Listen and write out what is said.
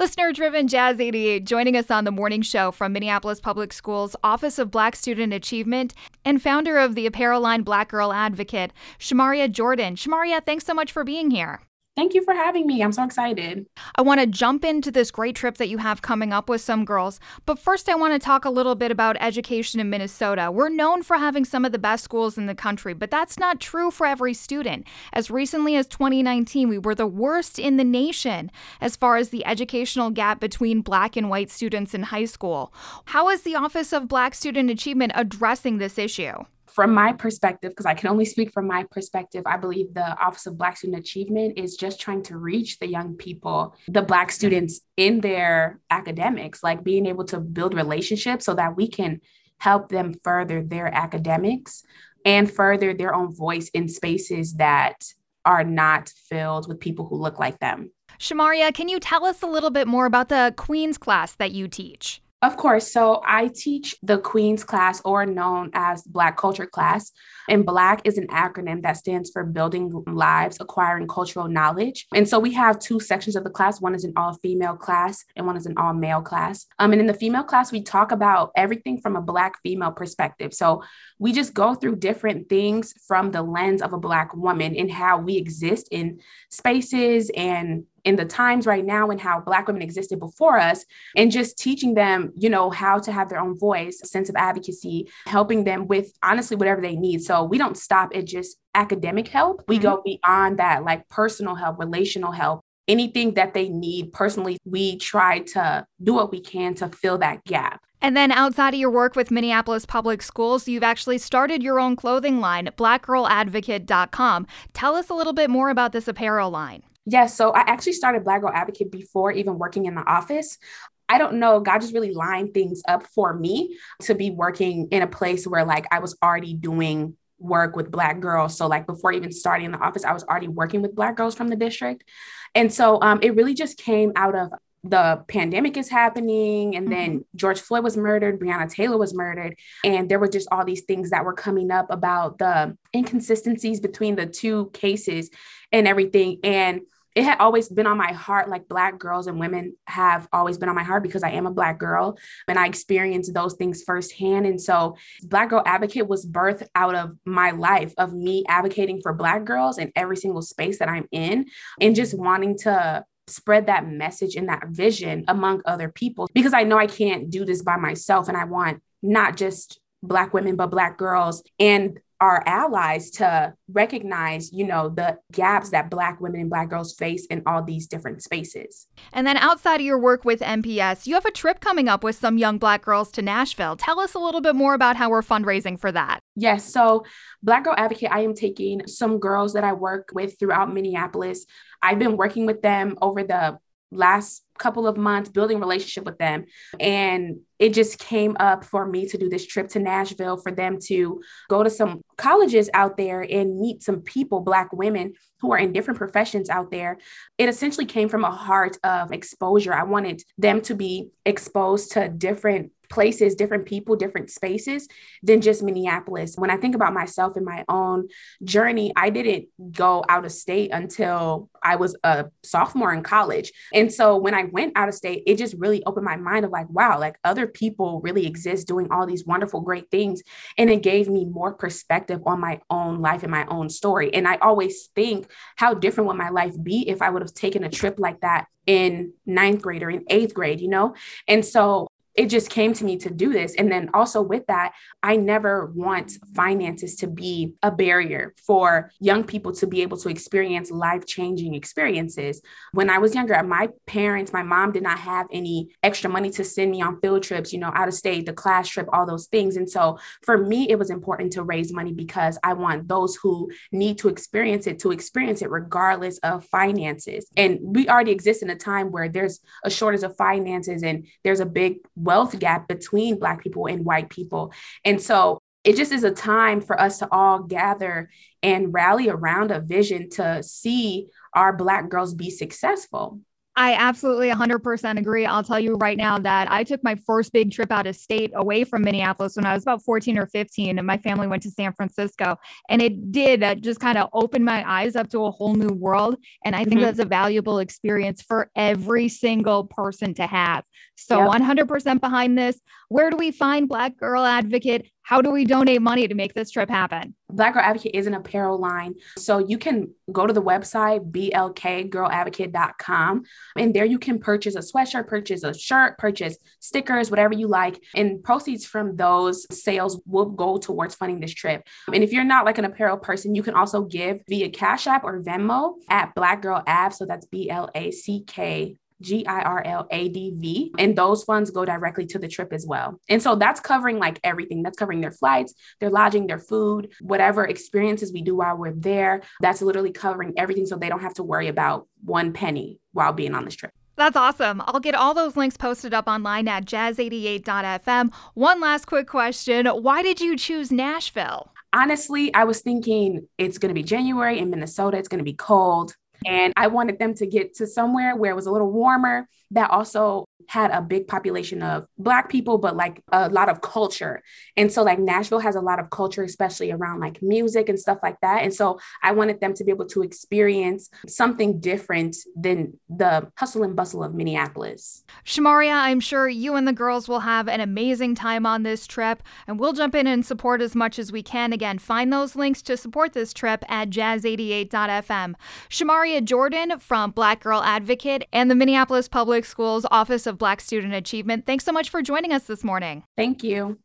Listener driven Jazz 88 joining us on the morning show from Minneapolis Public Schools Office of Black Student Achievement and founder of the apparel line Black Girl Advocate, Shamaria Jordan. Shamaria, thanks so much for being here. Thank you for having me. I'm so excited. I want to jump into this great trip that you have coming up with some girls. But first, I want to talk a little bit about education in Minnesota. We're known for having some of the best schools in the country, but that's not true for every student. As recently as 2019, we were the worst in the nation as far as the educational gap between black and white students in high school. How is the Office of Black Student Achievement addressing this issue? From my perspective, because I can only speak from my perspective, I believe the Office of Black Student Achievement is just trying to reach the young people, the Black students in their academics, like being able to build relationships so that we can help them further their academics and further their own voice in spaces that are not filled with people who look like them. Shamaria, can you tell us a little bit more about the Queens class that you teach? Of course. So I teach the Queen's class, or known as Black Culture class. And Black is an acronym that stands for Building Lives, Acquiring Cultural Knowledge. And so we have two sections of the class one is an all female class, and one is an all male class. Um, and in the female class, we talk about everything from a Black female perspective. So we just go through different things from the lens of a Black woman and how we exist in spaces and in the times right now and how black women existed before us and just teaching them you know how to have their own voice sense of advocacy helping them with honestly whatever they need so we don't stop at just academic help we mm-hmm. go beyond that like personal help relational help anything that they need personally we try to do what we can to fill that gap and then outside of your work with Minneapolis Public Schools, you've actually started your own clothing line, blackgirladvocate.com. Tell us a little bit more about this apparel line. Yes. So I actually started Black Girl Advocate before even working in the office. I don't know, God just really lined things up for me to be working in a place where like I was already doing work with black girls so like before even starting in the office i was already working with black girls from the district and so um, it really just came out of the pandemic is happening and then mm-hmm. george floyd was murdered breonna taylor was murdered and there were just all these things that were coming up about the inconsistencies between the two cases and everything and it had always been on my heart like black girls and women have always been on my heart because i am a black girl and i experienced those things firsthand and so black girl advocate was birthed out of my life of me advocating for black girls in every single space that i'm in and just wanting to spread that message and that vision among other people because i know i can't do this by myself and i want not just black women but black girls and our allies to recognize, you know, the gaps that Black women and Black girls face in all these different spaces. And then outside of your work with MPS, you have a trip coming up with some young Black girls to Nashville. Tell us a little bit more about how we're fundraising for that. Yes. So, Black Girl Advocate, I am taking some girls that I work with throughout Minneapolis. I've been working with them over the last couple of months building relationship with them and it just came up for me to do this trip to Nashville for them to go to some colleges out there and meet some people black women who are in different professions out there it essentially came from a heart of exposure i wanted them to be exposed to different places, different people, different spaces than just Minneapolis. When I think about myself and my own journey, I didn't go out of state until I was a sophomore in college. And so when I went out of state, it just really opened my mind of like, wow, like other people really exist doing all these wonderful, great things. And it gave me more perspective on my own life and my own story. And I always think, how different would my life be if I would have taken a trip like that in ninth grade or in eighth grade, you know? And so it just came to me to do this. And then also with that, I never want finances to be a barrier for young people to be able to experience life changing experiences. When I was younger, my parents, my mom did not have any extra money to send me on field trips, you know, out of state, the class trip, all those things. And so for me, it was important to raise money because I want those who need to experience it to experience it regardless of finances. And we already exist in a time where there's a shortage of finances and there's a big wealth gap between Black people and white people. And so it just is a time for us to all gather and rally around a vision to see our Black girls be successful. I absolutely 100% agree. I'll tell you right now that I took my first big trip out of state away from Minneapolis when I was about 14 or 15, and my family went to San Francisco. And it did uh, just kind of open my eyes up to a whole new world. And I think mm-hmm. that's a valuable experience for every single person to have. So yep. 100% behind this. Where do we find Black Girl Advocate? How do we donate money to make this trip happen? Black Girl Advocate is an apparel line. So you can go to the website, blkgirladvocate.com, and there you can purchase a sweatshirt, purchase a shirt, purchase stickers, whatever you like. And proceeds from those sales will go towards funding this trip. And if you're not like an apparel person, you can also give via Cash App or Venmo at Black Girl Av. So that's B L A C K G I R L A D V. And those funds go directly to the trip as well. And so that's covering like everything. That's covering their flights, their lodging, their food, whatever experiences we do while we're there. That's literally covering everything so they don't have to worry about one penny while being on this trip. That's awesome. I'll get all those links posted up online at jazz88.fm. One last quick question Why did you choose Nashville? Honestly, I was thinking it's going to be January in Minnesota. It's going to be cold. And I wanted them to get to somewhere where it was a little warmer. That also had a big population of black people but like a lot of culture. And so like nashville has a lot of culture especially around like music and stuff like that. And so i wanted them to be able to experience something different than the hustle and bustle of minneapolis. Shamaria i'm sure you and the girls will have an amazing time on this trip and we'll jump in and support as much as we can. Again find those links to support this trip at jazz88.fm shamaria jordan from black girl advocate and the minneapolis public schools office of Black Student Achievement. Thanks so much for joining us this morning. Thank you.